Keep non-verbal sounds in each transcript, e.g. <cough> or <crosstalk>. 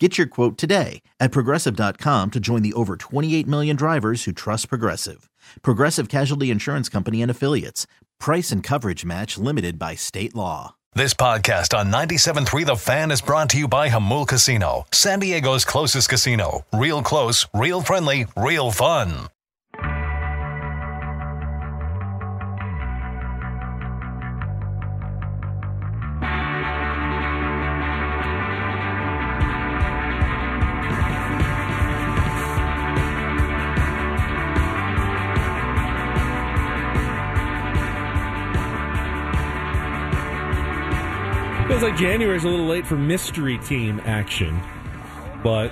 Get your quote today at progressive.com to join the over 28 million drivers who trust Progressive. Progressive Casualty Insurance Company and Affiliates. Price and coverage match limited by state law. This podcast on 97.3 The Fan is brought to you by Jamul Casino, San Diego's closest casino. Real close, real friendly, real fun. January's a little late for mystery team action, but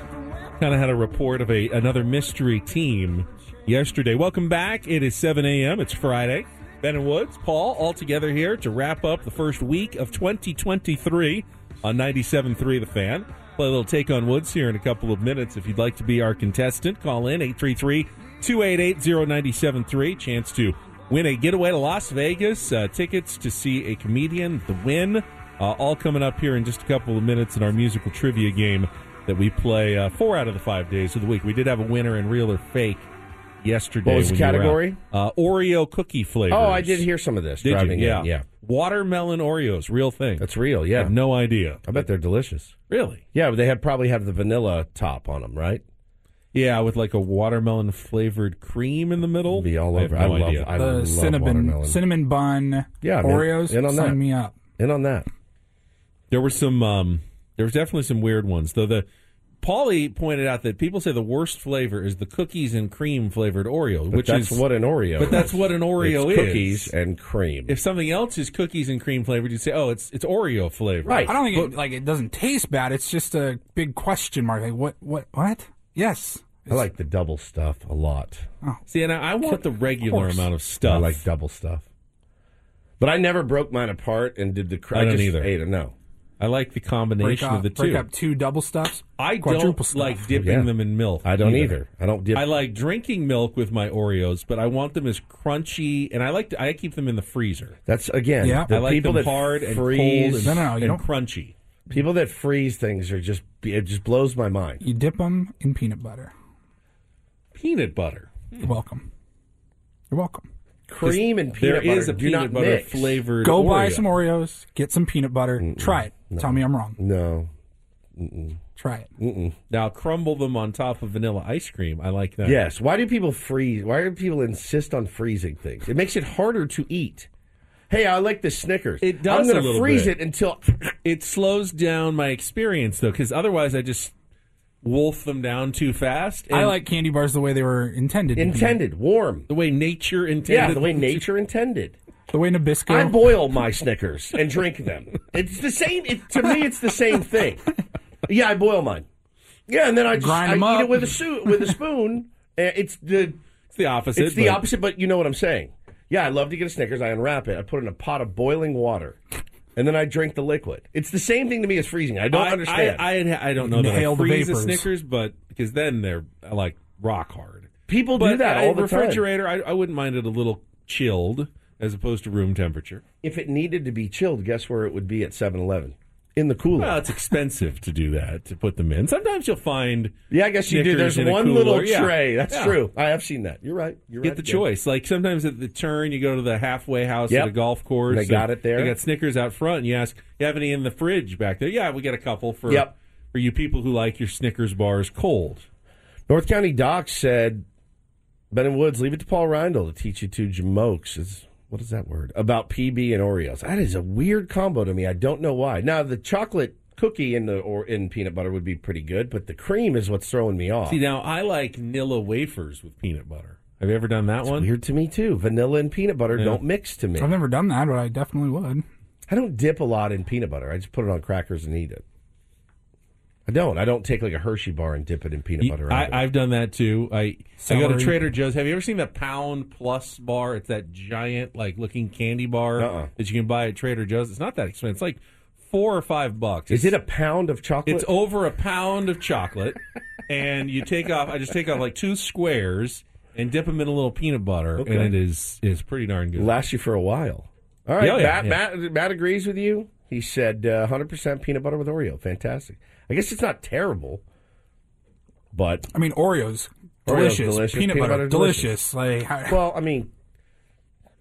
kind of had a report of a another mystery team yesterday. Welcome back. It is 7 a.m. It's Friday. Ben and Woods, Paul, all together here to wrap up the first week of 2023 on 97.3 The Fan. Play a little take on Woods here in a couple of minutes. If you'd like to be our contestant, call in 833 288 0973. Chance to Wynn a getaway to Las Vegas, uh, tickets to see a comedian, the win. Uh, all coming up here in just a couple of minutes in our musical trivia game that we play uh, four out of the five days of the week. We did have a winner in real or fake yesterday. What was the when you were category? Uh, Oreo cookie flavors. Oh, I did hear some of this. Did you? driving in, Yeah. yeah. Watermelon Oreos, real thing. That's real. I Yeah, have no idea. I bet they're delicious. Really? Yeah, but they had probably have the vanilla top on them, right? Yeah, with like a watermelon flavored cream in the middle. Be all I have over. no I love. idea. I the love cinnamon watermelon. cinnamon bun Yeah, man. Oreos. In on sign that. me up. In on that. There were some. Um, there was definitely some weird ones. Though the Paulie pointed out that people say the worst flavor is the cookies and cream flavored Oreo, But which that's is what an Oreo. But that's is. what an Oreo It's is. Cookies and cream. If something else is cookies and cream flavored, you'd say, "Oh, it's it's Oreo flavored." Right. I don't think it, like it doesn't taste bad. It's just a big question mark. Like what? What? What? Yes. I like the double stuff a lot. See, and I, I want the regular course. amount of stuff. I like double stuff. But I never broke mine apart and did the. Cr- I don't just either. Ate it. No. I like the combination up, of the two. break two. up two double stuffs. I don't stuff. like dipping Yeah. them in milk. I don't either. I don't dip. I like drinking milk with my Oreos, but I want them as crunchy, and I like to, I keep them in the freezer. That's again. Yeah. The I like people them that hard and freeze, cold and, No, no, no, you and don't- crunchy. People that freeze things are just. It just blows my mind. You dip them in peanut butter. Peanut butter. Hmm. You're welcome. You're welcome. Cream and There peanut butter is a do peanut butter mix. flavored. Go buy some Oreos. Get some peanut butter. Try it. Tell me I'm wrong. No. mm Try it. mm Now crumble them on top of vanilla ice cream. I like that. Yes. Why do people freeze? Why do people insist on freezing things? It makes it harder to eat. Hey, I like the Snickers. It does I'm going to freeze bit. it until. <laughs> It slows down my experience though, because otherwise I just wolf them down too fast. I like candy bars the way they were intended. intended warm. the way nature intended. Yeah, the way nature intended. The way Nabisco. I boil my Snickers and drink them. It's the same. It, to me, it's the same thing. Yeah, I boil mine. Yeah, and then I just Grind I 'em eat up. it with a su- with a spoon. Uh, <laughs> It's the It's the opposite. it's the but- opposite, but you know what I'm saying. Yeah, I love to get a Snickers. I unwrap it. I put it in a pot of boiling water, and then I drink the liquid. It's the same thing to me as freezing. I don't I, understand. I, I, I don't know that I Inhale the freeze the vapors. Snickers, but because then they're like rock hard. People But do that I- all the time. refrigerator, I, I wouldn't mind it a little chilled. As opposed to room temperature. If it needed to be chilled, guess where it would be at 7-Eleven? In the cooler. Well, it's expensive to do that to put them in. Sometimes you'll find yeah, I guess you do. There's one little Yeah. tray. That's Yeah. true. I have seen that. You're right. You're get right the again. choice. Like sometimes at the turn, you go to the halfway house Yep. at a golf course. They got it there. They got Snickers out front, and you ask, "You have any in the fridge back there?" Yeah, we got a couple for Yep. for you people who like your Snickers bars cold. North County Doc said, Ben and Woods, leave it to Paul Reindl to teach you two jamokes. What is that word? About PB and Oreos. That is a weird combo to me. I don't know why. Now the chocolate cookie in the or in peanut butter would be pretty good, but the cream is what's throwing me off. See, now I like Nilla wafers with peanut butter. Have you ever done that one? Weird to me too. Vanilla and peanut butter don't mix to me. I've never done that, but I definitely would. I don't dip a lot in peanut butter. I just put it on crackers and eat it. I don't. I don't take like a Hershey bar and dip it in peanut butter. I, I've done that too. I I go to Trader Joe's. Have you ever seen the Pound Plus bar? It's that giant, like looking candy bar Uh-uh. that you can buy at Trader Joe's. It's not that expensive. It's like four or five bucks. is it a pound of chocolate? It's over a pound of chocolate, <laughs> and you take off. I just take off like two squares and dip them in a little peanut butter, Okay. and it is is pretty darn good. last you for a while. All right, yeah, Matt, yeah. Matt, Matt agrees with you. He said uh, 100% peanut butter with Oreo. Fantastic. I guess it's not terrible, but I mean, Oreos, Oreos delicious. delicious. Peanut, Peanut butter, butter, delicious. Like, how- well, I mean,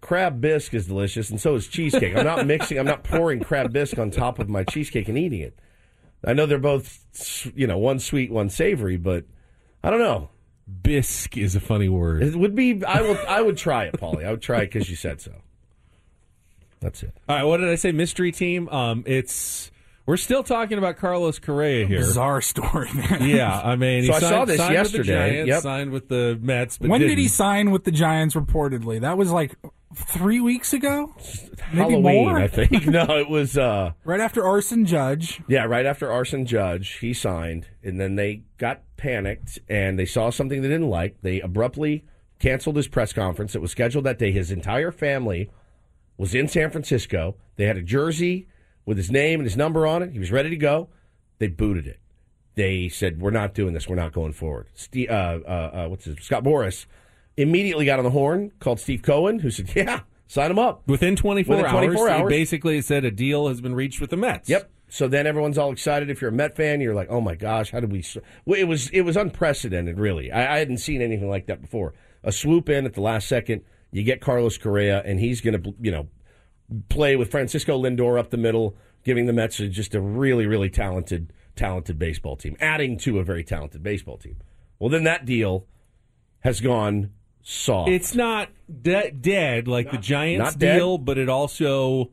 crab bisque is delicious, and so is cheesecake. I'm not mixing. I'm not pouring crab bisque on top of my cheesecake and eating it. I know they're both, you know, one sweet, one savory, but I don't know. Bisque is a funny word. It would be. I will. I would try it, Paulie. I would try it because you said so. That's it. All right, what did I say? Mystery team. Um, it's we're still talking about Carlos Correa here. bizarre story, man. Yeah, I mean, he So I signed, saw this signed With the. Giants, Yep. Signed with the Mets. But When did he didn't. sign with the Giants? Reportedly, that was like three weeks ago. Maybe Halloween, more? I think. <laughs> no, it was. uh Right after Aaron Judge. Yeah, right after Aaron Judge, he signed, and then they got panicked and they saw something they didn't like. They abruptly canceled his press conference. It was scheduled that day. His entire family was in San Francisco. They had a jersey with his name and his number on it. He was ready to go. They booted it. They said, "We're not doing this. We're not going forward." Steve, uh, uh, uh, what's his Scott Boras immediately got on the horn, called Steve Cohen, who said, <laughs> "Yeah, sign him up." within 24, Within 24 hours, hours. He basically said a deal has been reached with the Mets. Yep. So then everyone's all excited. If you're a Met fan, you're like, "Oh my gosh, how did we?" Well, it was it was unprecedented, really. I, I hadn't seen anything like that before. A swoop in at the last second. You get Carlos Correa, and he's going to, you know, play with Francisco Lindor up the middle, giving the Mets just a really, really talented, talented baseball team, adding to a very talented baseball team. Well, then that deal has gone soft. It's not de- dead like the Giants not deal, but it also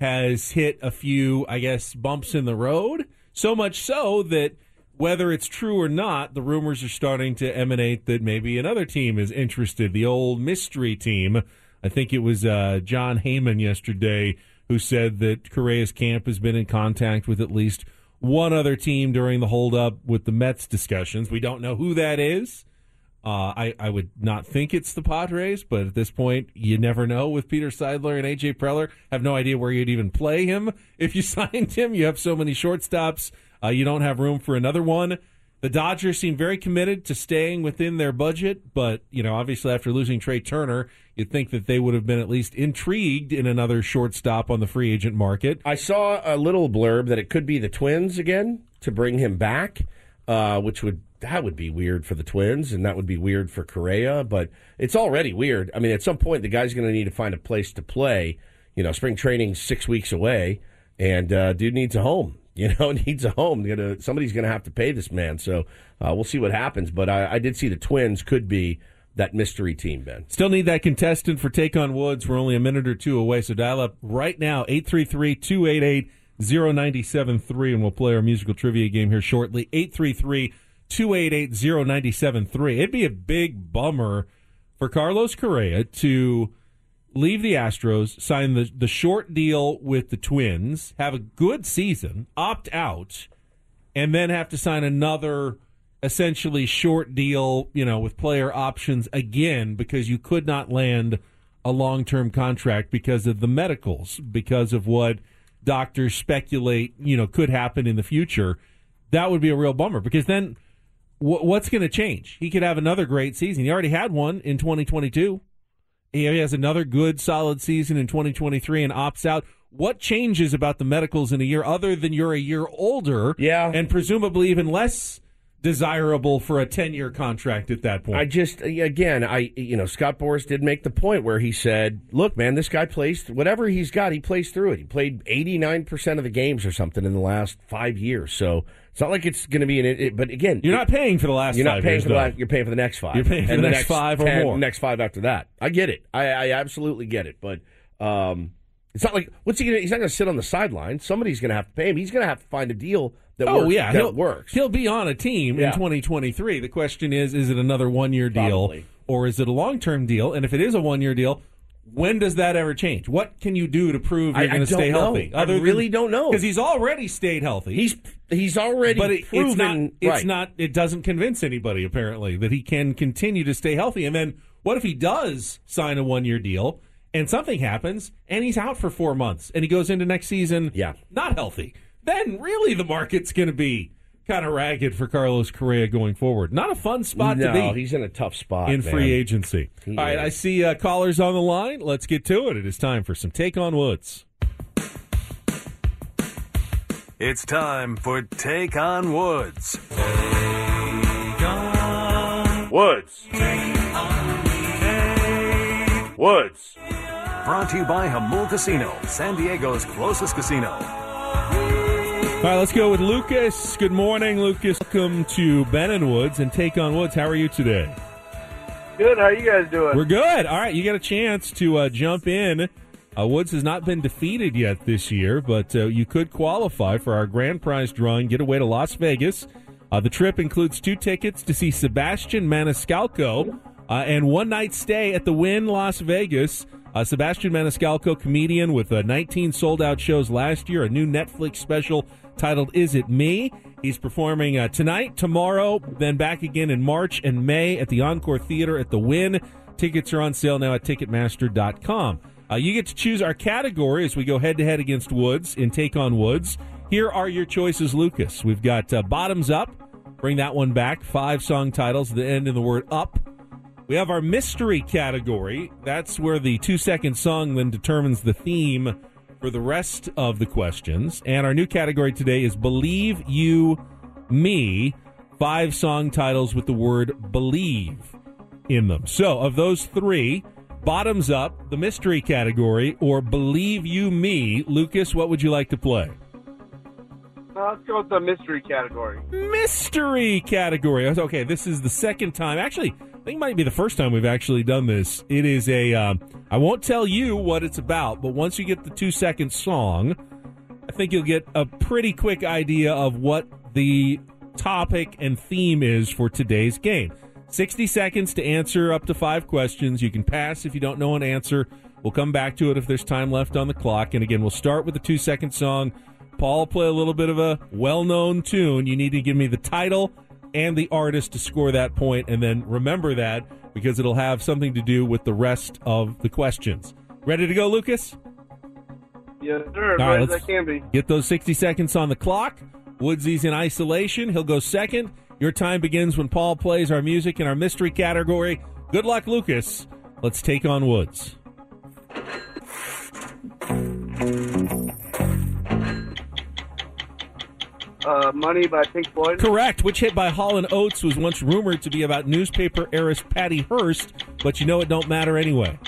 has hit a few, I guess, bumps in the road. So much so that whether it's true or not, the rumors are starting to emanate that maybe another team is interested. The old mystery team. I think it was uh, Jon Heyman yesterday who said that Correa's camp has been in contact with at least one other team during the holdup with the Mets discussions. We don't know who that is. Uh, I, I would not think it's the Padres, but at this point, you never know with Peter Seidler and AJ Preller. Have no idea where you'd even play him <laughs> if you <laughs> signed him. You have so many shortstops, uh, you don't have room for another one. The Dodgers seem very committed to staying within their budget, but you know, obviously after losing Trea Turner, you'd think that they would have been at least intrigued in another shortstop on the free agent market. I saw a little blurb that it could be the Twins again to bring him back, uh, which would that would be weird for the Twins, and that would be weird for Correa. But it's already weird. I mean, at some point, the guy's going to need to find a place to play. You know, spring training's six weeks away, and uh, dude needs a home. <laughs> You know, <laughs> needs a home. Gonna, somebody's going to have to pay this man. So uh, we'll see what happens. But I, I did see the Twins could be that mystery team, Ben. Still need that contestant for Take on Woods. We're only a minute or two away, so dial up right now 833 288 0973 and we'll play our musical trivia game here shortly. 833 288 0973. It'd be a big bummer for Carlos Correa to leave the Astros, sign the, the short deal with the Twins, have a good season, opt out, and then have to sign another essentially short deal, you know, with player options again because you could not land a long term contract because of the medicals, because of what doctors speculate, you know, could happen in the future. That would be a real bummer because then wh- what's going to change? He could have another great season. He already had one in 2022. He has another good, solid season in 2023 and opts out. What changes about the medicals in a year other than you're a year older? Yeah. And presumably even less desirable for a 10 year contract at that point. I just again, I you know Scott Boras did make the point where he said, "Look, man, this guy plays whatever he's got. He plays through it. He played eighty nine percent of the games or something in the last five years. So it's not like it's going to be an. It, but again, you're not paying for the last. You're five not paying years, for the last. You're paying for the next five. You're paying for and the next five or 10, more. Next five after that. I get it. I, I absolutely get it. But um, it's not like what's he? Gonna, he's not going to sit on the sideline. Somebody's going to have to pay him. He's going to have to find a deal that Oh works, yeah, that he'll, works. He'll be on a team Yeah. in 2023. The question is, is it another one year deal Probably. or is it a long term deal? And if it is a one year deal, when does that ever change? What can you do to prove you're going to stay know. healthy? I really don't know. because he's already stayed healthy. He's he's already but it, proven. it's not. It's right. not. It doesn't convince anybody apparently that he can continue to stay healthy. And then what if he does sign a one year deal and something happens and he's out for four months and he goes into next season Yeah. not healthy? Then really the market's going to be kind of ragged for Carlos Correa going forward. Not a fun spot no, to be he's in a tough spot in man. free agency. He All right, is. I see uh, callers on the line. Let's get to it. It is time for some take on Woods. It's time for Take on Woods. Woods. Woods. Brought to you by Jamul Casino, San Diego's closest casino. All right, let's go with Lucas. Good morning, Lucas. Welcome to Ben and Woods and Take on Woods. How are you today? Good. How are you guys doing? We're good. All right, you got a chance to uh, jump in. Uh, Woods has not been defeated yet this year, but uh, you could qualify for our grand prize drawing. Get away to Las Vegas. Uh, the trip includes two tickets to see Sebastian Maniscalco uh, and one night stay at the Wynn Las Vegas. Uh, Sebastian Maniscalco, comedian with uh, 19 sold out shows last year, a new Netflix special titled Is It Me? He's performing uh, tonight, tomorrow, then back again in March and May at the Encore Theater at the Wynn. Tickets are on sale now at Ticketmaster.com. Uh, you get to choose our category as we go head to head against Woods in Take on Woods. Here are your choices, Lucas. We've got uh, Bottoms Up. Bring that one back. Five song titles that end in the word up. We have our mystery category. That's where the two second song then determines the theme for the rest of the questions. And our new category today is Believe You Me. Five song titles with the word believe in them. So, of those three, bottoms up, the mystery category, or Believe You Me, Lucas, what would you like to play? Uh, let's go with the mystery category. mystery category. Okay, this is the second time. Actually, I think it might be the first time we've actually done this. It is a. Um, I won't tell you what it's about, but once you get the two second song, I think you'll get a pretty quick idea of what the topic and theme is for today's game. 60 seconds to answer up to five questions. You can pass if you don't know an answer. We'll come back to it if there's time left on the clock. And again, we'll start with the two second song. Paul play a little bit of a well known tune. You need to give me the title and the artist to score that point, and then remember that because it'll have something to do with the rest of the questions. Ready to go, Lucas? Yes, sir. All right, I let's- can be. Get those 60 seconds on the clock. Woodsy's in isolation. He'll go second. Your time begins when Paul plays our music in our mystery category. Good luck, Lucas. Let's take on Woods. Uh, Money by Pink Floyd. Correct. Which hit by Hall and Oates was once rumored to be about newspaper heiress Patty Hearst, but you know it don't matter anyway.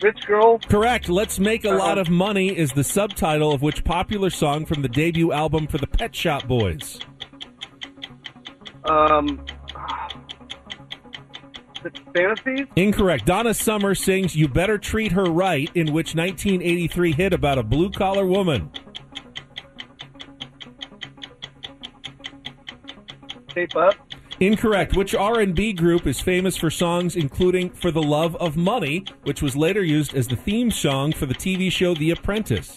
Rich Girl. Correct. Let's Make a Lot of Money is the subtitle of which popular song from the debut album for the Pet Shop Boys. Um, Fantasies. Incorrect. Donna Summer sings You Better Treat Her Right, in which 1983 hit about a blue collar woman. Tape Up. Incorrect. Which R&B group is famous for songs including For the Love of Money, which was later used as the theme song for the TV show The Apprentice?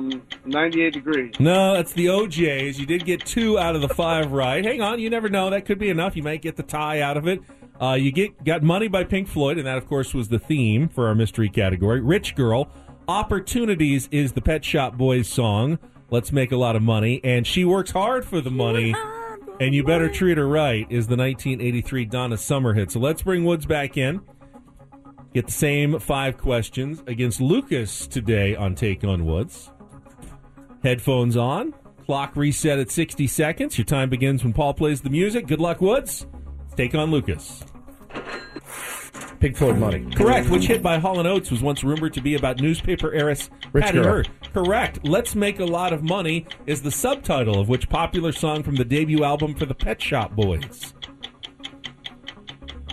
Um, 98 Degrees. No, that's the O'Jays. You did get two out of the five <laughs> right. Hang on, you never know. That could be enough. You might get the tie out of it. Uh, you get got money by Pink Floyd, and that, of course, was the theme for our mystery category. Rich Girl. Opportunities is the Pet Shop Boys song. Let's make a lot of money, and she works hard for the money. And you better treat her right is the 1983 Donna Summer hit. So let's bring Woods back in. Get the same five questions against Lucas today on Take on Woods. Headphones on. Clock reset at 60 seconds. Your time begins when Paul plays the music. Good luck, Woods. Take on Lucas. Pink Floyd Money. Correct. Which hit by Hall & Oates was once rumored to be about newspaper heiress Rich Patty. Hearst. Correct. Let's Make a Lot of Money is the subtitle of which popular song from the debut album for the Pet Shop Boys.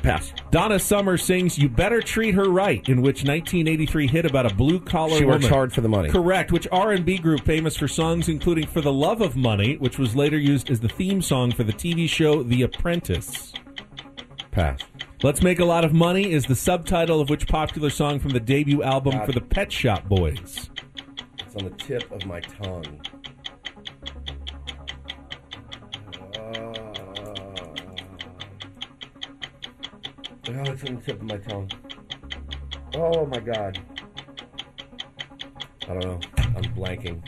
Pass. Donna Summer sings "You Better Treat Her Right," in which 1983 hit about a blue collar She woman. works hard for the money. Correct. Which R&B group famous for songs including "For the Love of Money," which was later used as the theme song for the TV show The Apprentice. Pass. Let's Make a Lot of Money is the subtitle of which popular song from the debut album God. for the Pet Shop Boys. It's on the tip of my tongue. Uh, oh, it's on the tip of my tongue. Oh my god. I don't know. I'm blanking.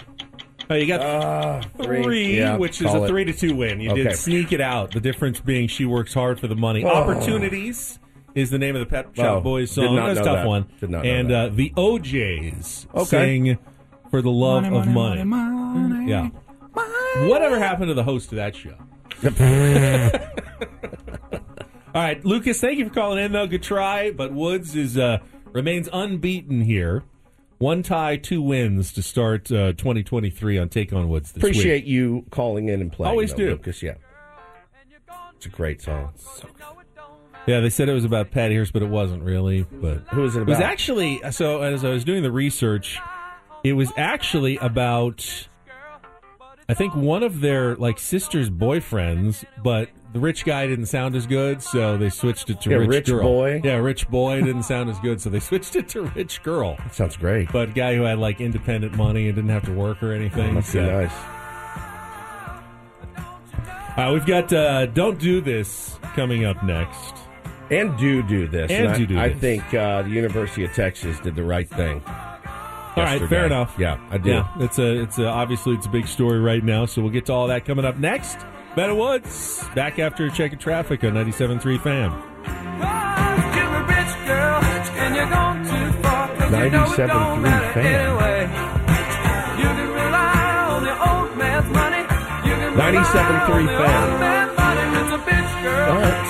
Oh, you got Ah, three, Yeah, which is call a it. three to two win. You Okay. did sneak it out. The difference being she works hard for the money. Oh. Opportunities is the name of the Pet Shop Oh, Boys did song. not That's a tough that. one. Did not know and that. Uh, the O'Jays Okay. sing for the love Money, of money, money. money, money. Yeah. Whatever happened to the host of that show? <laughs> <laughs> All right, Lucas. Thank you for calling in. Though good try, but Woods is uh, remains unbeaten here. One tie, two wins to start uh, 2023 on Take on Woods. This Appreciate week. you calling in and playing. Always though, do. Lucas. Yeah. It's a great song. Yeah, they said it was about Patty Hearst, but it wasn't really. But Who is it about? it was actually so. As I was doing the research, it was actually about. I think one of their like sister's boyfriends, but the rich guy didn't sound as good, so they switched it to Yeah, rich, rich girl. boy. Yeah, rich boy didn't sound as good, so they <laughs> switched it to rich girl. That sounds great. But guy who had like independent money and didn't have to work or anything. Be so- nice. Uh, we've got uh, "Don't Do This" coming up next. And do do this. And I, do do I think uh, the University of Texas did the right thing. All right, fair enough. Yeah, I do. Yeah, it's a it's a, obviously it's a big story right now, so we'll get to all that coming up next. Better Woods back after a check of traffic on 97.3 Fan. 97.3 fan. 97.3 fan. All right.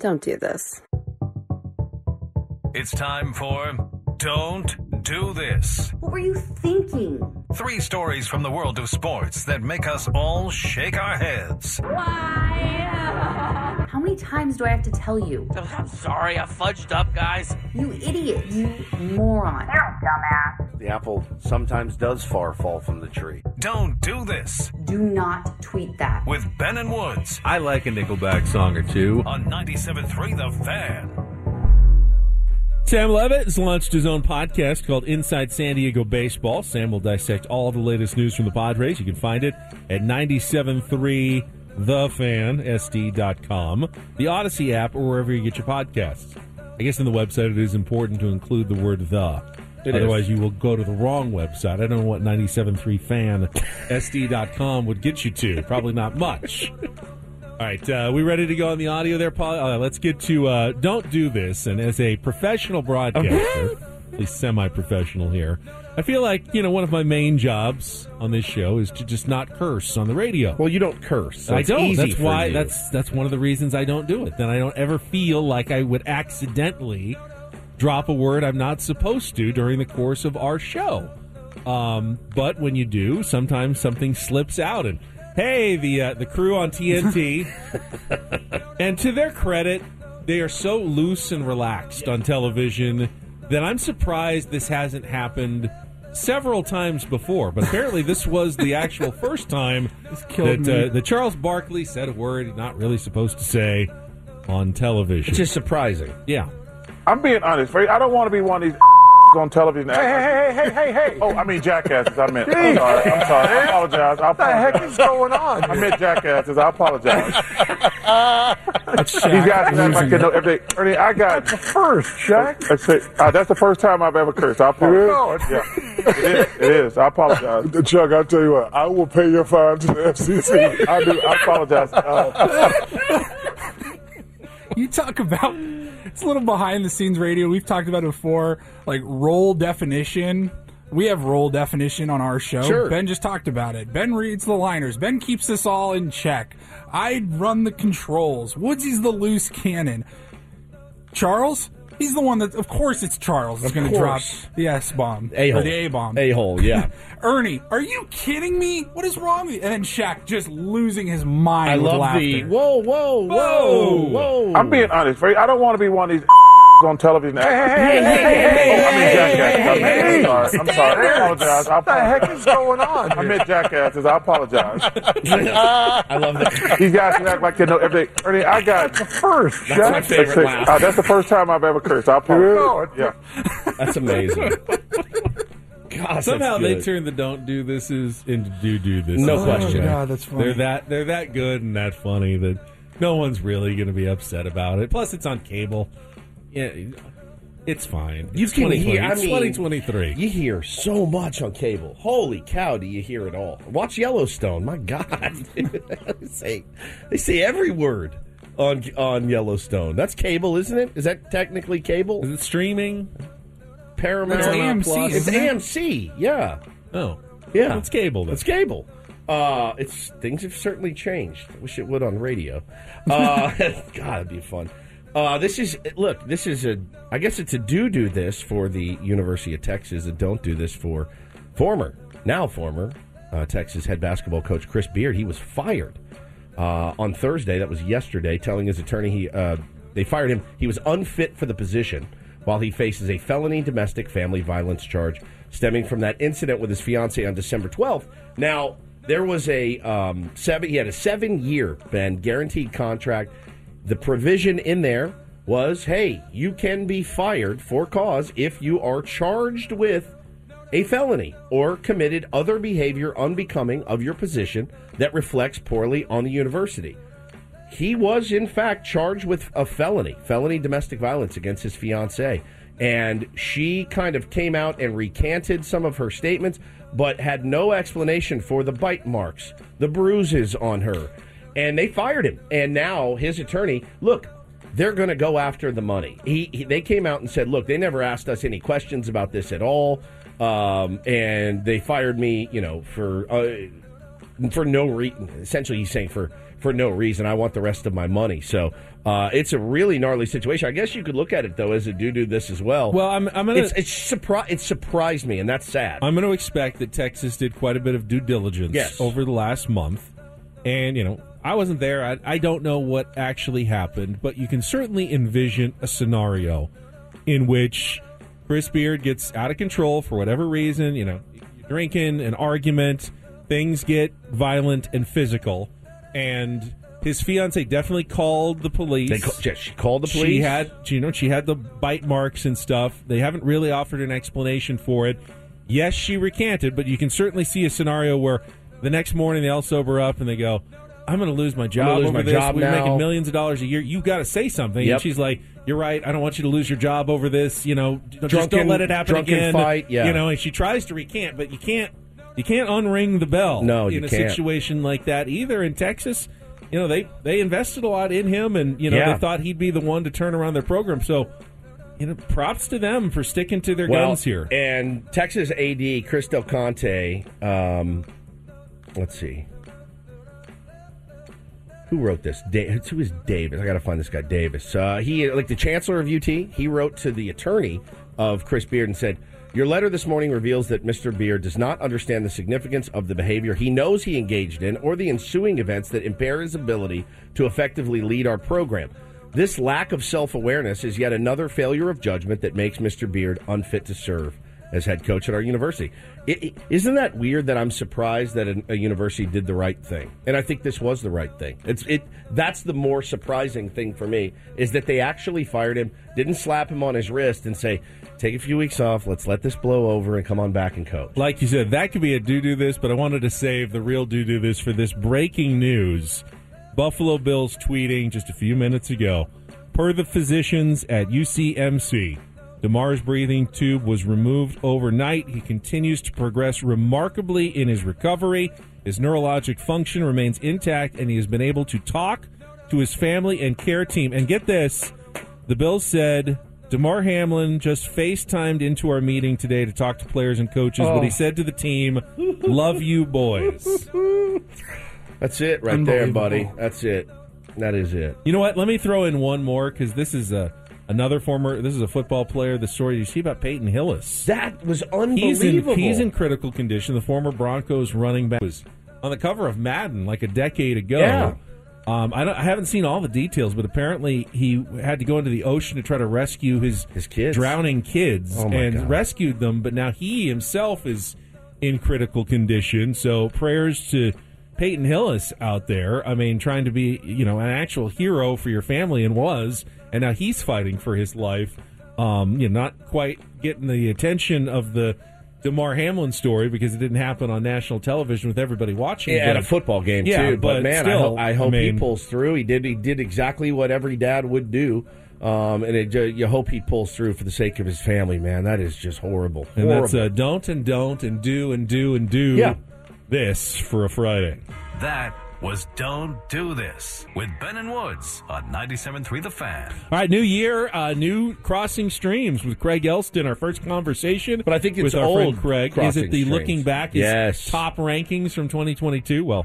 Don't do this. It's time for Don't Do This. What were you thinking? Three stories from the world of sports that make us all shake our heads. How <laughs> many times do I have to tell you? I'm sorry, I fudged up, guys. You idiot, you moron. Dumbass. The apple sometimes does far fall from the tree. Don't Do This Do not tweet that. with Ben and Woods I like a Nickelback song or two. on 97.3 The Fan. Sam Levitt has launched his own podcast called Inside San Diego Baseball. Sam will dissect all the latest news from the Padres. You can find it at 97.3 thefan.sd.com, the Audacy app, or wherever you get your podcasts. I guess in the website it is important to include the word the. It Otherwise, is. you will go to the wrong website. I don't know what 97.3 fan SD.com would get you to. Probably not much. <laughs> All right, uh, we ready to go on the audio there, Paul? Let's get to uh, Don't Do This. And as a professional broadcaster, at least semi professional here, I feel like, you know, one of my main jobs on this show is to just not curse on the radio. Well, you don't curse. so I don't. That's why. you. That's that's one of the reasons I don't do it. Then I don't ever feel like I would accidentally drop a word I'm not supposed to during the course of our show. Um, but when you do, sometimes something slips out. And hey, the uh, the crew on TNT, <laughs> and to their credit, they are so loose and relaxed on television that I'm surprised this hasn't happened several times before. But apparently, this was the actual <laughs> first time killed that me. uh, that Charles Barkley said a word he's not really supposed to say on television. It's just surprising. yeah. I'm being honest, Ray. I don't want to be one of these on television. Hey, hey, hey, hey, hey, hey. Oh, I mean jackasses. I meant. I'm sorry. I'm sorry. I apologize. I apologize. What the heck is going on? I meant jackasses. I apologize. <laughs> That's These Shaq guys act like losing they know everything. Ernie, I got the first, Jack. That's, it. Uh, that's the first time I've ever cursed. I apologize. Yeah, it is. It is. I apologize. <laughs> Chuck, I tell you what, I will pay your fine to the FCC. I do. I apologize. Uh, <laughs> <laughs> You talk about it's a little behind the scenes radio. We've talked about it before, like role definition. We have role definition on our show. Sure. Ben just talked about it. Ben reads the liners. Ben keeps this all in check. I run the controls. Woodsy's the loose cannon. Charles, he's the one that, of course, it's Charles that's going to drop the S bomb A or hole. the A bomb. A hole. Yeah. <laughs> Ernie, are you kidding me? What is wrong with you? And then Shaq just losing his mind I with love laughter. the whoa, whoa, whoa, Whoa. whoa. I'm being honest, Ray. I don't want to be one of these on television. Hey, hey, hey, hey, hey, Oh, I mean jackasses. I meant. I'm sorry. I'm sorry. I apologize. I apologize. What the heck is going on? I meant jackasses. I apologize. <laughs> I love that. These guys act like they know everything. Ernie, I got the first. That's my favorite that's, it. laugh. Uh, that's the first time I've ever cursed. I apologize. Yeah. <laughs> That's amazing. Gosh, Somehow they turn the "don't do this" is into "do do this." No Oh, question. God, that's funny. They're that they're that good and that funny that no one's really going to be upset about it. Plus, it's on cable. Yeah, it's fine. You It's can 2020. hear. I It's mean, 2023. You hear so much on cable. Holy cow! Do you hear it all? Watch Yellowstone. My God, <laughs> they say they say every word on on Yellowstone. That's cable, isn't it? Is that technically cable? Is it streaming? Paramount. It's AMC, Plus? It's it? AMC. Yeah, Oh, yeah. it's cable. Then. It's cable. Uh, it's things have certainly changed. I wish it would on radio. Uh, <laughs> God, it'd be fun. Uh, this is look. This is a. I guess it's a do do this for the University of Texas, and don't do this for former, now former uh, Texas head basketball coach Chris Beard. He was fired uh, on Thursday. That was yesterday. Telling his attorney he uh, they fired him. He was unfit for the position while he faces a felony domestic family violence charge stemming from that incident with his fiancee on December 12th. Now there was a um, seven. He had a seven-year Ben guaranteed contract. The provision in there was, hey, you can be fired for cause if you are charged with a felony or committed other behavior unbecoming of your position that reflects poorly on the university. He was, in fact, charged with a felony, felony domestic violence against his fiancee. And she kind of came out and recanted some of her statements, but had no explanation for the bite marks, the bruises on her. And they fired him. And now his attorney, look, they're going to go after the money. He, he, they came out and said, look, they never asked us any questions about this at all, um, and they fired me, you know, for uh, for no reason. Essentially, he's saying for for no reason. I want the rest of my money. So uh, it's a really gnarly situation. I guess you could look at it though as a do do this as well. Well, I'm, I'm gonna. it's, it's surpri- it surprised me, and that's sad. I'm going to expect that Texas did quite a bit of due diligence Yes. over the last month. And, you know, I wasn't there. I, I don't know what actually happened, but you can certainly envision a scenario in which Chris Beard gets out of control for whatever reason. You know, drinking, an argument, things get violent and physical. And his fiance definitely called the police. They ca- yeah, she called the police. She had, you know, she had the bite marks and stuff. They haven't really offered an explanation for it. Yes, she recanted, but you can certainly see a scenario where the next morning they all sober up and they go, "I'm going to lose my job lose over my this. job We're now." making millions of dollars a year. You've got to say something." Yep. And she's like, "You're right. I don't want you to lose your job over this. You know, just don't let it happen drunken again." fight, yeah. You know, and she tries to recant, but you can't. You can't unring the bell. No, in a can't. situation like that either. In Texas, you know they they invested a lot in him, and you know Yeah. they thought he'd be the one to turn around their program. So, you know, props to them for sticking to their well, guns here. And Texas AD Chris Del Conte. Um, let's see. Who wrote this? Da- who is Davis? I got to find this guy, Davis. Uh, he, like the chancellor of UT, he wrote to the attorney of Chris Beard and said, Your letter this morning reveals that Mr. Beard does not understand the significance of the behavior he knows he engaged in or the ensuing events that impair his ability to effectively lead our program. This lack of self awareness is yet another failure of judgment that makes Mr. Beard unfit to serve as head coach at our university. is isn't that weird that I'm surprised that a, a university did the right thing? And I think this was the right thing. It's it. That's the more surprising thing for me is that they actually fired him, didn't slap him on his wrist and say, "Take a few weeks off. Let's let this blow over and come on back and coach." Like you said, that could be a do do this, but I wanted to save the real do do this for this breaking news. Buffalo Bills tweeting just a few minutes ago. Per the physicians at UCMC, Damar's breathing tube was removed overnight. He continues to progress remarkably in his recovery. His neurologic function remains intact, and he has been able to talk to his family and care team. And get this the Bills said Damar Hamlin just FaceTimed into our meeting today to talk to players and coaches. Oh. What he said to the team, love you, boys. <laughs> That's it right there, buddy. That's it. That is it. You know what? Let me throw in one more because this is a another former. This is a football player. The story you see about Peyton Hillis. That was He's in, unbelievable. he's in critical condition. The former Broncos running back was on the cover of Madden like a decade ago. Yeah. Um, I, don't, I haven't seen all the details, but apparently he had to go into the ocean to try to rescue his, his kids. drowning kids Oh, and God. rescued them. But now he himself is in critical condition. So prayers to Peyton Hillis out there. I mean, trying to be you know an actual hero for your family and was, and now he's fighting for his life. Um, you know, not quite getting the attention of the Damar Hamlin story because it didn't happen on national television with everybody watching. Yeah, at a but- football game Yeah, too. But, man, I, ho- I hope mean, he pulls through. He did. He did exactly what every dad would do. Um, and it, you hope he pulls through for the sake of his family. Man, that is just horrible. And that's uh, don't and don't and do and do and do Yeah. This for a Friday. That was Don't Do This with Ben and Woods on 97.3 The Fan. All right, new year, uh, new crossing streams with Craig Elsten. Our first conversation, but I think it's with our old friend Craig. Is it the Streams. looking back? Is Yes. top rankings from 2022. Well,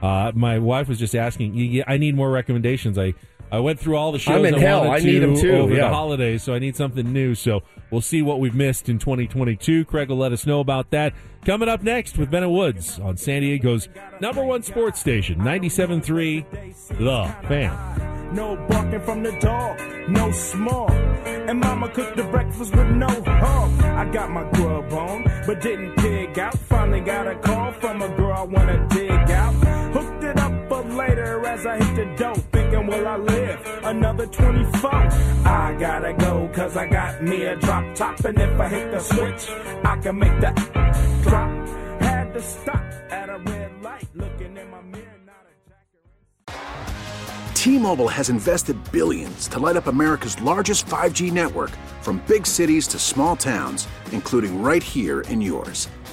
uh, my wife was just asking. "Y- y- I need more recommendations. I I went through all the shows I'm in I hell. wanted I need to 'em too, over yeah. the holidays, so I need something new. So we'll see what we've missed in 2022. Craig will let us know about that. Coming up next with Ben and Woods on San Diego's number one sports station, 97.3 The Fan. No barking from the dog, no small. And mama cooked the breakfast with no hog. I got my grub on, but didn't dig out. Finally got a call from a girl I wanna dig out. Hooked it up later as I hit the dough. Thinking, will I live another 24? I gotta go, cause I got me a drop top. And if I hit the switch, I can make that drop. Had to stop at a red light, looking in my mirror. T-Mobile has invested billions to light up America's largest 5G network from big cities to small towns, including right here in yours.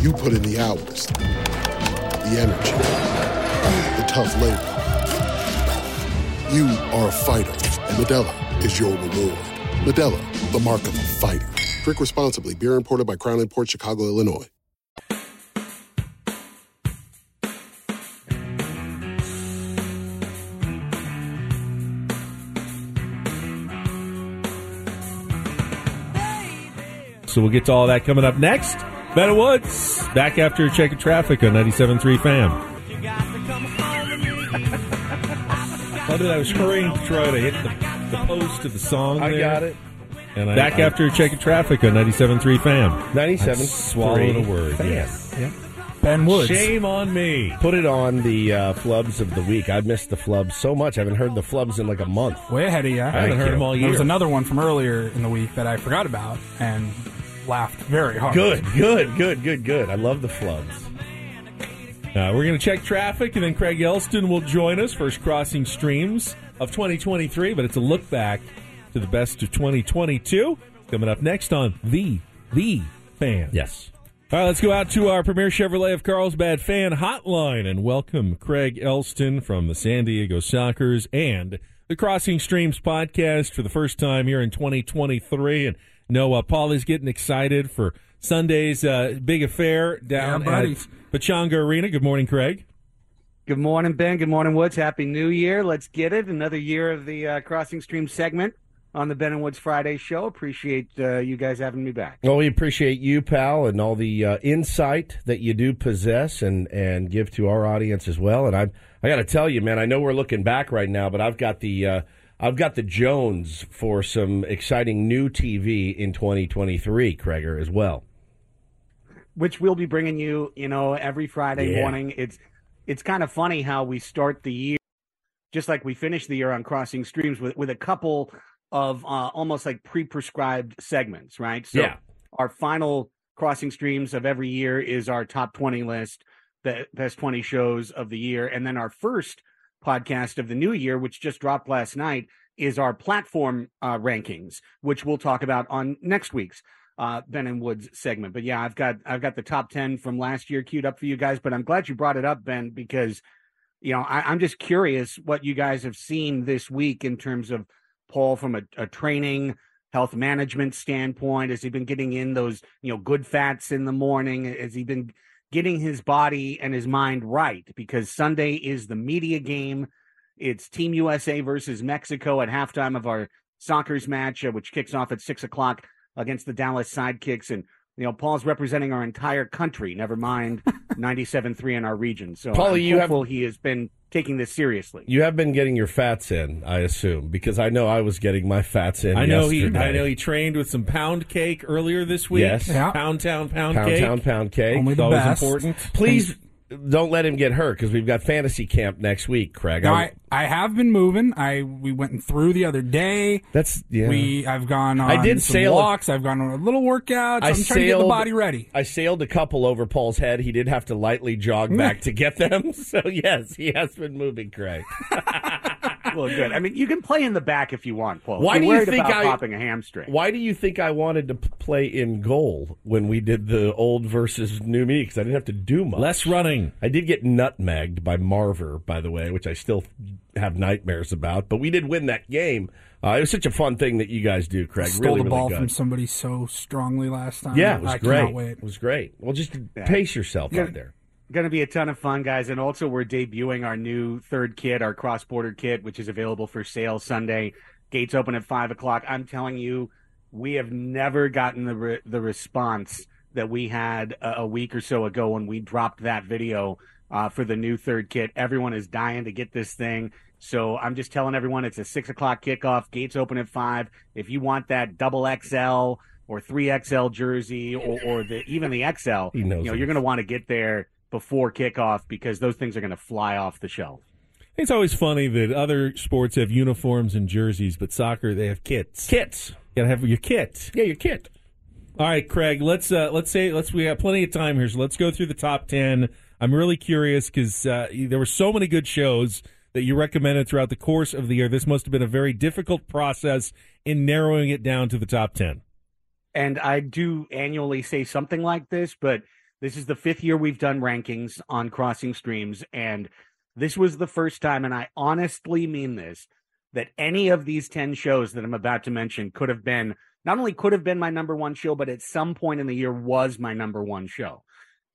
You put in the hours, the energy, the tough labor. You are a fighter, and Modelo is your reward. Modelo, the mark of a fighter. Drink responsibly. Beer imported by Crown Imports Chicago, Illinois. So we'll get to all that coming up next. Ben Woods back after a check of traffic on 97.3 FAM. How <laughs> did I was hurrying to try to hit the, the post of the song? I there. got it. And I, back after a check of traffic on 97.3 FAM. 97.3 I swallowed a word. Fam. Yes. Yep. Ben Woods. Shame on me. Put it on the uh, flubs of the week. I've missed the flubs so much. I haven't heard the flubs in like a month. Way ahead of you. I haven't heard them all year. There was another one from earlier in the week that I forgot about and laughed very hard. Good, good, good, good, good. I love the flubs. Uh, we're going to check traffic, and then Craig Elsten will join us. First crossing streams of 2023, but it's a look back to the best of 2022. Coming up next on The The Fan. Yes. All right, let's go out to our Premier Chevrolet of Carlsbad fan hotline and welcome Craig Elsten from the San Diego Sockers and the Crossing Streams podcast for the first time here in 2023. And no, uh, Paul is getting excited for Sunday's uh, big affair down Yeah, at buddy. Pechanga Arena. Good morning, Craig. Good morning, Ben. Good morning, Woods. Happy New Year. Let's get it. Another year of the uh, Crossing Stream segment on the Ben and Woods Friday show. Appreciate uh, you guys having me back. Well, we appreciate you, pal, and all the uh, insight that you do possess and, and give to our audience as well. And I I got to tell you, man, I know we're looking back right now, but I've got the uh, I've got the Jones for some exciting new TV in 2023, Kreger, as well. Which we'll be bringing you, you know, every Friday Yeah. morning. It's it's kind of funny how we start the year, just like we finish the year on Crossing Streams with with a couple of uh, almost like pre-prescribed segments, right? So Yeah. our final Crossing Streams of every year is our top 20 list, the best 20 shows of the year. And then our first podcast of the new year, which just dropped last night, is our platform uh, rankings, which we'll talk about on next week's uh, Ben and Woods segment. But yeah, I've got I've got the top 10 from last year queued up for you guys. But I'm glad you brought it up, Ben, because you know I, I'm just curious what you guys have seen this week in terms of Paul from a, a training health management standpoint? Has he been getting in those, you know, good fats in the morning? Has he been getting his body and his mind right? Because Sunday is the media game. It's Team USA versus Mexico at halftime of our Sockers' match, uh, which kicks off at six o'clock against the Dallas Sidekicks. And, you know, Paul's representing our entire country, never mind <laughs> 97.3 in our region. So Paulie, I'm you have- hopeful he has been taking this seriously. You have been getting your fats in, I assume, because I know I was getting my fats in. I know he. I know he trained with some pound cake earlier this week. Yes. Yeah. Pound town pound, Pound cake. town pound cake. Only the Always best. important. Please don't let him get hurt because we've got fantasy camp next week, Craig. Now, I- I, have been moving. I we went through the other day. That's yeah. We I've gone on I did some sail walks. I've gone on a little workout. I I'm trying to get the body ready. I sailed a couple over Paul's head. He did have to lightly jog <laughs> back to get them. <laughs> So yes, he has been moving, Craig. <laughs> well, good. I mean, you can play in the back if you want, Paul. Why do you're you worried think about I popping a hamstring? Why do you think I wanted to play in goal when we did the old versus new me? Because I didn't have to do much. Less running. I did get nutmegged by Marver, by the way, which I still have nightmares about. But we did win that game. Uh, it was such a fun thing that you guys do, Craig. Stole really, the really ball good. from somebody so strongly last time. yeah, it was I great. Wait. It was great. Well, just pace yourself Yeah. out there. Going to be a ton of fun, guys. And also, we're debuting our new third kit, our cross border kit, which is available for sale Sunday. Gates open at five o'clock. I'm telling you, we have never gotten the re- the response that we had a, a, week or so ago when we dropped that video uh, for the new third kit. Everyone is dying to get this thing. So I'm just telling everyone it's a six o'clock kickoff. Gates open at five. If you want that double XL or three XL jersey or, or the even the XL, you know, you're going to want to get there before kickoff because those things are going to fly off the shelf. It's always funny that other sports have uniforms and jerseys, but soccer they have kits. Kits. You gotta have your kit. Yeah, your kit. All right, Craig. Let's uh, let's say let's we have plenty of time here, so let's go through the top ten. I'm really curious because uh, there were so many good shows that you recommended throughout the course of the year. This must have been a very difficult process in narrowing it down to the top ten. And I do annually say something like this, but this is the fifth year we've done rankings on Crossing Streams, and this was the first time, and I honestly mean this, that any of these 10 shows that I'm about to mention could have been not only could have been my number one show, but at some point in the year was my number one show.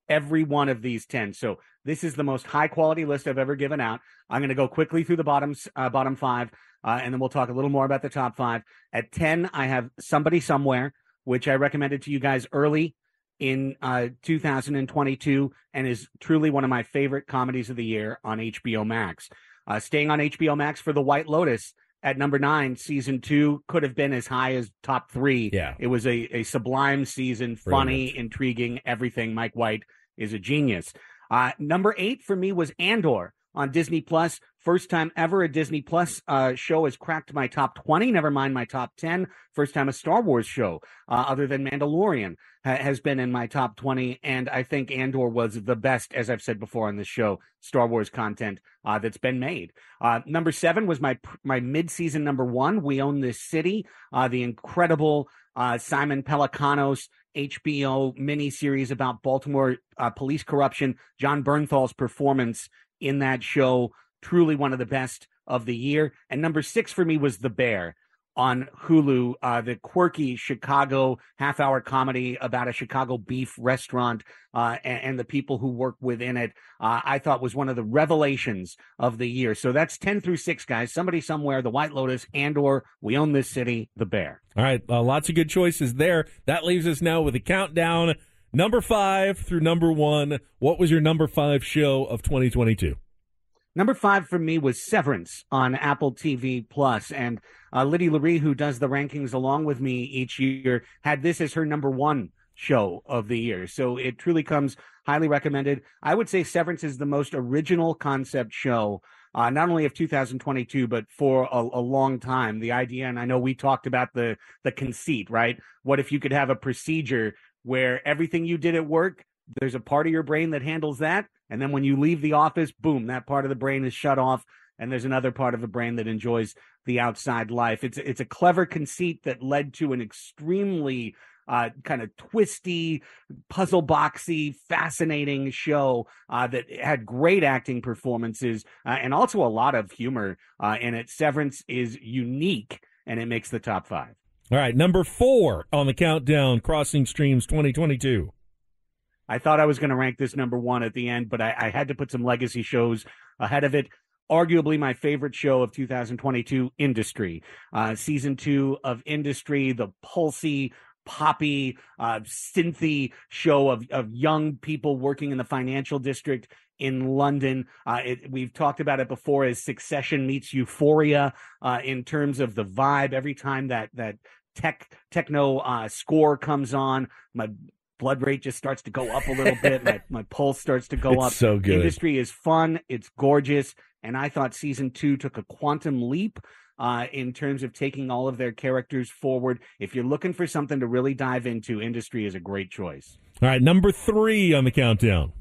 Every one of these 10. So this is the most high quality list I've ever given out. I'm going to go quickly through the bottoms, uh, bottom five, uh, and then we'll talk a little more about the top five. At 10, I have Somebody Somewhere, which I recommended to you guys early in uh, 2022 and is truly one of my favorite comedies of the year on HBO Max. Uh, staying on HBO Max for The White Lotus at number nine, season two could have been as high as top three. Yeah. It was a, a sublime season, funny, Brilliant. intriguing, everything. Mike White is a genius. Uh, number eight for me was Andor on Disney Plus. First time ever a Disney Plus uh, show has cracked my top 20, never mind my top 10. First time a Star Wars show, uh, other than Mandalorian, ha- has been in my top 20. And I think Andor was the best, as I've said before on this show, Star Wars content uh, that's been made. Uh, number seven was my my mid season number one. We Own This City, uh, the incredible uh, Simon Pelecanos HBO miniseries about Baltimore police corruption. Jon Bernthal's performance in that show, truly one of the best of the year. And number six for me was The Bear on Hulu, uh, the quirky Chicago half hour comedy about a Chicago beef restaurant uh, and, and, the people who work within it, uh, I thought was one of the revelations of the year. So that's 10 through 6, guys. Somebody somewhere, The White Lotus, Andor We Own This City, The Bear. All right, uh, lots of good choices there. That leaves us now with a countdown. Number five through number one. What was your number five show of 2022? Number five for me was Severance on Apple TV Plus, and uh, Liddy Laree, who does the rankings along with me each year, had this as her number one show of the year. So it truly comes highly recommended. I would say Severance is the most original concept show, uh, not only of 2022, but for a, a, long time. The idea, and I know we talked about the the conceit, right? What if you could have a procedure where everything you did at work, there's a part of your brain that handles that, and then when you leave the office, boom, that part of the brain is shut off and there's another part of the brain that enjoys the outside life. It's it's a clever conceit that led to an extremely uh, kind of twisty, puzzle boxy, fascinating show uh, that had great acting performances uh, and also a lot of humor uh, in it. Severance is unique and it makes the top five. All right, number four on the countdown, Crossing Streams 2022. I thought I was going to rank this number one at the end, but I, I had to put some legacy shows ahead of it arguably my favorite show of 2022, Industry. Uh, season two of Industry, the pulsy, poppy, uh, synthy show of, of young people working in the financial district in London. Uh, it, we've talked about it before as Succession meets Euphoria uh, in terms of the vibe. Every time that that tech techno uh, score comes on, my blood rate just starts to go up a little bit. My my pulse starts to go It's up. so good. Industry is fun. It's gorgeous, and I thought season two took a quantum leap. Uh, in terms of taking all of their characters forward, if you're looking for something to really dive into, Industry is a great choice. All right, number three on the countdown.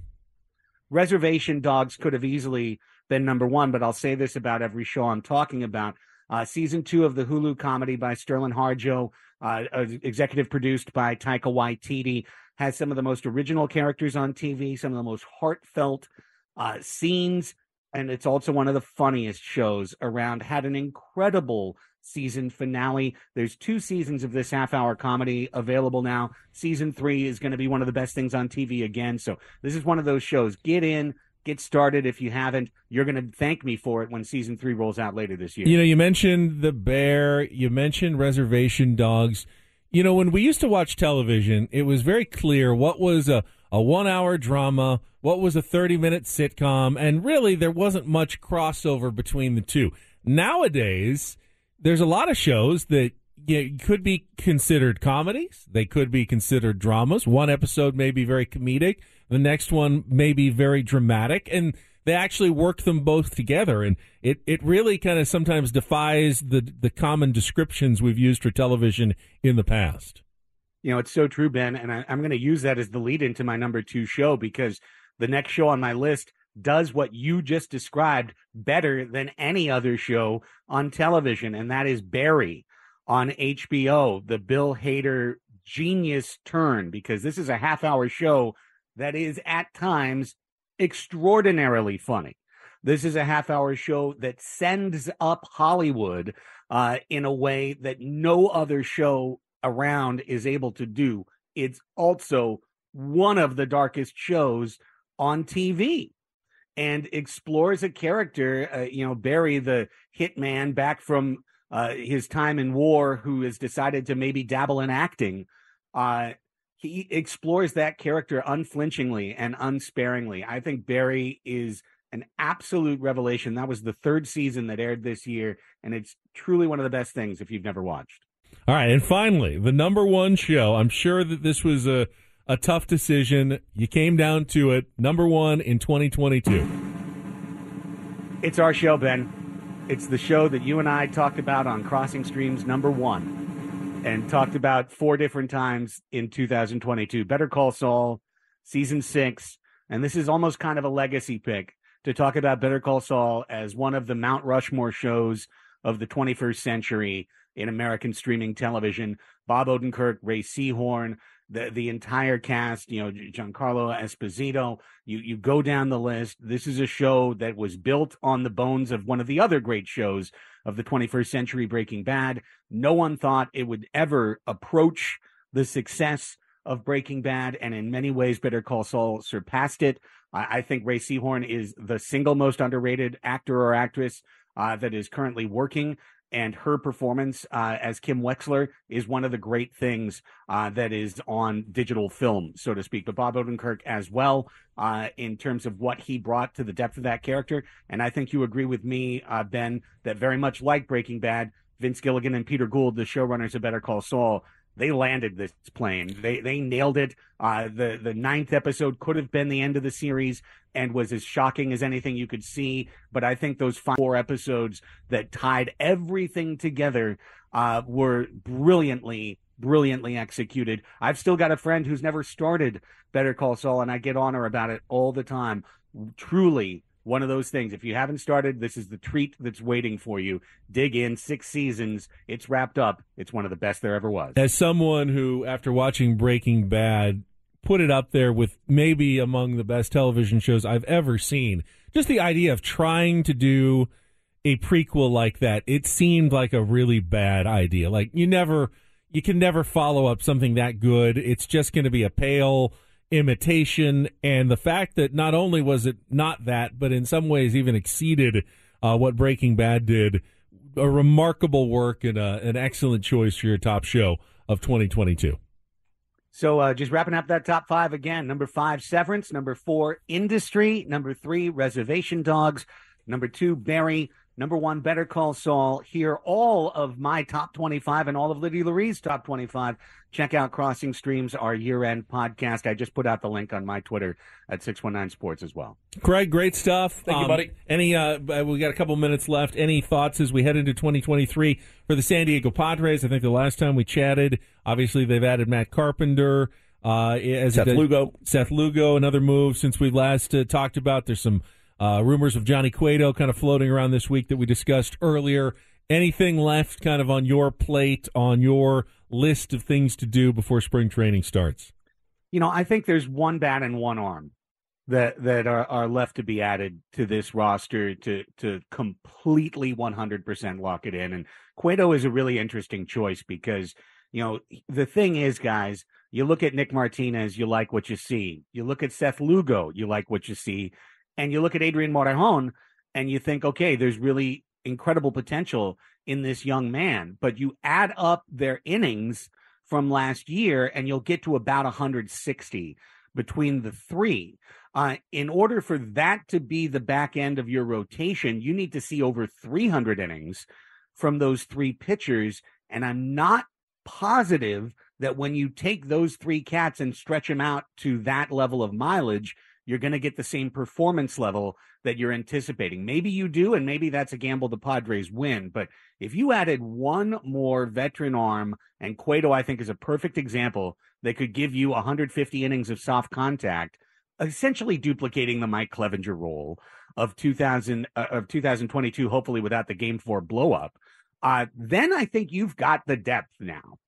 Reservation Dogs could have easily been number one, but I'll say this about every show I'm talking about. Uh, season two of the Hulu comedy by Sterling Harjo, uh, uh, executive produced by Taika Waititi, has some of the most original characters on TV, some of the most heartfelt uh, scenes, and it's also one of the funniest shows around. Had an incredible season finale. There's two seasons of this half hour comedy available now. Season three is going to be one of the best things on TV again. So this is one of those shows. Get in, get started. If you haven't, you're going to thank me for it when season three rolls out later this year. You know, you mentioned the bear, you mentioned reservation dogs. You know, when we used to watch television, it was very clear what was a, a one hour drama, what was a 30 minute sitcom, and really there wasn't much crossover between the two. Nowadays, there's a lot of shows that you know, could be considered comedies. They could be considered dramas. One episode may be very comedic. The next one may be very dramatic. And they actually work them both together. And it, it really kind of sometimes defies the, the common descriptions we've used for television in the past. You know, it's so true, Ben. And I, I'm going to use that as the lead into my number two show because the next show on my list does what you just described better than any other show on television, and that is Barry on HBO, the Bill Hader genius turn, because this is a half hour show that is at times extraordinarily funny. This is a half hour show that sends up Hollywood uh, in a way that no other show around is able to do. It's also one of the darkest shows on TV and explores a character, uh, you know, Barry, the hitman back from uh, his time in war, who has decided to maybe dabble in acting. Uh, he explores that character unflinchingly and unsparingly. I think Barry is an absolute revelation. That was the third season that aired this year, and it's truly one of the best things if you've never watched. All right, and finally, the number one show. I'm sure that this was a a tough decision. You came down to it. Number one in 2022. It's our show, Ben. It's the show that you and I talked about on Crossing Streams number one and talked about four different times in 2022. Better Call Saul, season six. And this is almost kind of a legacy pick to talk about Better Call Saul as one of the Mount Rushmore shows of the 21st century in American streaming television. Bob Odenkirk, Rhea Seehorn, the the entire cast, you know, Giancarlo Esposito. You you go down the list. This is a show that was built on the bones of one of the other great shows of the 21st century, Breaking Bad. No one thought it would ever approach the success of Breaking Bad, and in many ways, Better Call Saul surpassed it. I, I think Rhea Seehorn is the single most underrated actor or actress uh, that is currently working and her performance uh, as Kim Wexler is one of the great things uh, that is on digital film, so to speak. But Bob Odenkirk as well, uh, in terms of what he brought to the depth of that character. And I think you agree with me, uh, Ben, that very much like Breaking Bad, Vince Gilligan and Peter Gould, the showrunners of Better Call Saul, they landed this plane. They they nailed it. Uh, the the ninth episode could have been the end of the series and was as shocking as anything you could see. But I think those four episodes that tied everything together uh, were brilliantly brilliantly executed. I've still got a friend who's never started Better Call Saul, and I get on her about it all the time. Truly one of those things. If you haven't started, this is the treat that's waiting for you. Dig in, six seasons. It's wrapped up. It's one of the best there ever was. As someone who, after watching Breaking Bad, put it up there with maybe among the best television shows I've ever seen, just the idea of trying to do a prequel like that, it seemed like a really bad idea. Like, you never. You can never follow up something that good. It's just going to be a pale imitation, and the fact that not only was it not that, but in some ways even exceeded uh, what Breaking Bad did, a remarkable work and a, an excellent choice for your top show of 2022. So, uh, just wrapping up that top five again. Number five, Severance. Number four, Industry. Number three, Reservation Dogs. Number two, Barry. Number one, Better Call Saul. Hear all of my top 25 and all of Liddy Larie's top 25. Check out Crossing Streams, our year end podcast. I just put out the link on my Twitter at 619 Sports as well. Craig, great stuff. Thank um, you, buddy. Any, uh, we got a couple minutes left. Any thoughts as we head into 2023 for the San Diego Padres? I think the last time we chatted, obviously they've added Matt Carpenter. Uh, as Seth Lugo. Seth Lugo, another move since we last uh, talked about. There's some uh, rumors of Johnny Cueto kind of floating around this week that we discussed earlier. Anything left kind of on your plate, on your list of things to do before spring training starts? You know, I think there's one bat and one arm. that that are, are left to be added to this roster to to completely 100% lock it in. And Cueto is a really interesting choice because you know the thing is, guys, you look at Nick Martinez, you like what you see. You look at Seth Lugo, you like what you see, and you look at Adrian Morejon, and you think, okay, there's really incredible potential in this young man. But you add up their innings from last year, and you'll get to about 160 between the three. Uh, in order for that to be the back end of your rotation, you need to see over 300 innings from those three pitchers. And I'm not positive that when you take those three cats and stretch them out to that level of mileage, you're going to get the same performance level that you're anticipating. Maybe you do, and maybe that's a gamble the Padres win. But if you added one more veteran arm, and Cueto, I think, is a perfect example that could give you 150 innings of soft contact, essentially duplicating the Mike Clevinger role of 2000 uh, of 2022, hopefully without the Game Four blowup. Uh, then I think you've got the depth now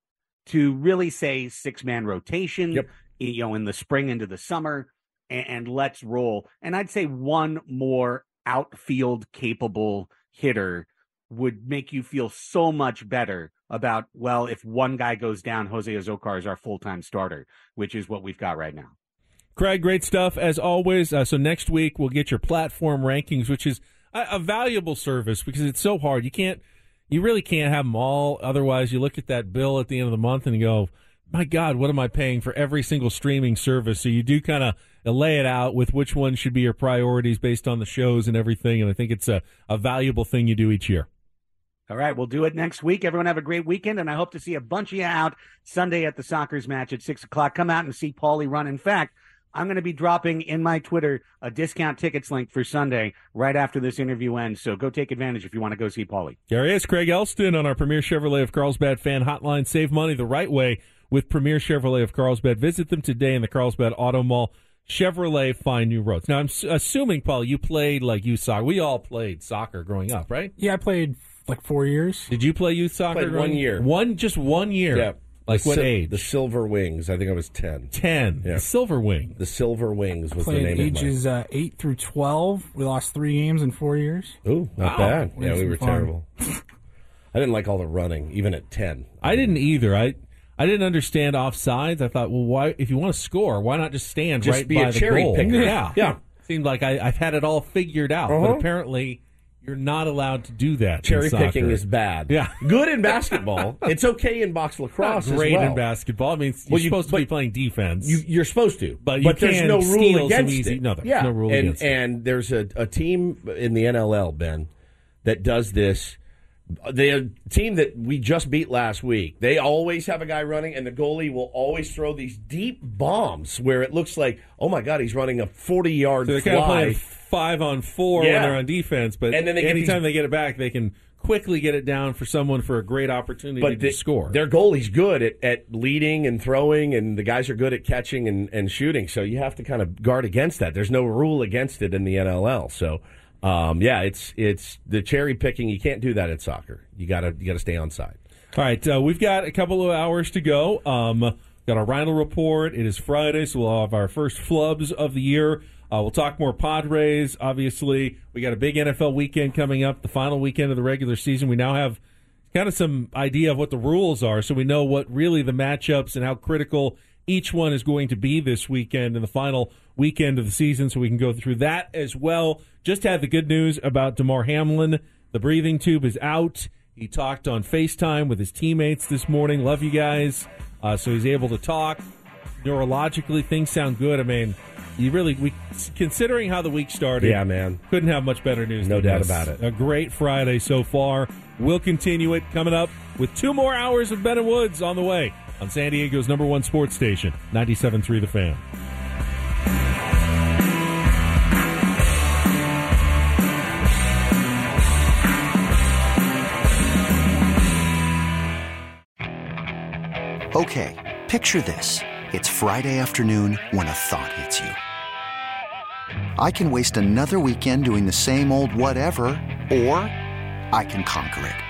to really say six man rotation. Yep. You know, in the spring into the summer and, and let's roll. And I'd say one more outfield capable hitter would make you feel so much better about, well, if one guy goes down, Jose Azocar is our full time starter, which is what we've got right now. Craig, great stuff as always. Uh, so next week we'll get your platform rankings, which is a, a, valuable service because it's so hard. You can't, you really can't have them all. Otherwise, you look at that bill at the end of the month and you go, "My God, what am I paying for every single streaming service?" So you do kind of lay it out with which one should be your priorities based on the shows and everything. And I think it's a, a valuable thing you do each year. All right, we'll do it next week. Everyone have a great weekend, and I hope to see a bunch of you out Sunday at the Sockers match at six o'clock. Come out and see Paulie run. In fact, I'm going to be dropping in my Twitter a discount tickets link for Sunday right after this interview ends. So go take advantage if you want to go see Paulie. There he is Craig Elsten on our Premier Chevrolet of Carlsbad fan hotline. Save money the right way with Premier Chevrolet of Carlsbad. Visit them today in the Carlsbad Auto Mall. Chevrolet find new roads. Now, I'm assuming, Paul, you played like youth soccer. We all played soccer growing up, right? Yeah, I played like four years. Did you play youth soccer? Played one year. One, just one year. Yeah. Like the what sil- age? The Silver Wings. I think I was ten. Ten. Yeah. The Silver Wing. The Silver Wings was played the name ages uh, eight through twelve. We lost three games in four years. of. Ooh, not Wow. bad. We Yeah, we were fun. terrible. <laughs> I didn't like all the running, even at ten. I didn't either. I I didn't understand offsides. I thought, well, why? If you want to score, why not just stand Just right be by a the cherry goal? picker. Yeah, Yeah. <laughs> Seemed like I, I've had it all figured out, Uh-huh. but apparently you're not allowed to do that. Cherry picking is bad. Yeah. good in basketball. <laughs> it's okay in box Not lacrosse. great as well. in basketball. I mean, you're Well, you- supposed to be playing defense. You, you're supposed to, But you there's no rule against easy- it. no, there's yeah. no rule and, against it. and there's a, a team in the NLL, Ben, that does this. The team that we just beat last week, they always have a guy running, and the goalie will always throw these deep bombs where it looks like, oh my god, he's running a 40 yard so they're fly. kind of playing five on four when they're on defense, but And then they anytime these- they get it back, they can quickly get it down for someone for a great opportunity but to the- score. Their goalie's good at, at leading and throwing, and the guys are good at catching and, and shooting. So you have to kind of guard against that. There's no rule against it in the NLL. So um, yeah, it's it's the cherry picking. You can't do that in soccer. You gotta you gotta stay on side. All right, uh, we've got a couple of hours to go. Um, got our Rhino report. It is Friday, so we'll have our first flubs of the year. Uh, we'll talk more Padres. Obviously, we got a big NFL weekend coming up, the final weekend of the regular season. We now have kind of some idea of what the rules are, so we know what really the matchups and how critical each one is going to be this weekend in the final weekend of the season, so we can go through that as well. Just had the good news about Damar Hamlin. The breathing tube is out. He talked on FaceTime with his teammates this morning. Love you guys. Uh, so he's able to talk. Neurologically, things sound good. I mean, you really, we considering how the week started, Yeah, man. couldn't have much better news. No doubt this. about it. A great Friday so far. We'll continue it coming up with two more hours of Ben and Woods on the way on San Diego's number one sports station, 97.3 The Fan. Okay, picture this. It's Friday afternoon when a thought hits you. I can waste another weekend doing the same old whatever, or I can conquer it.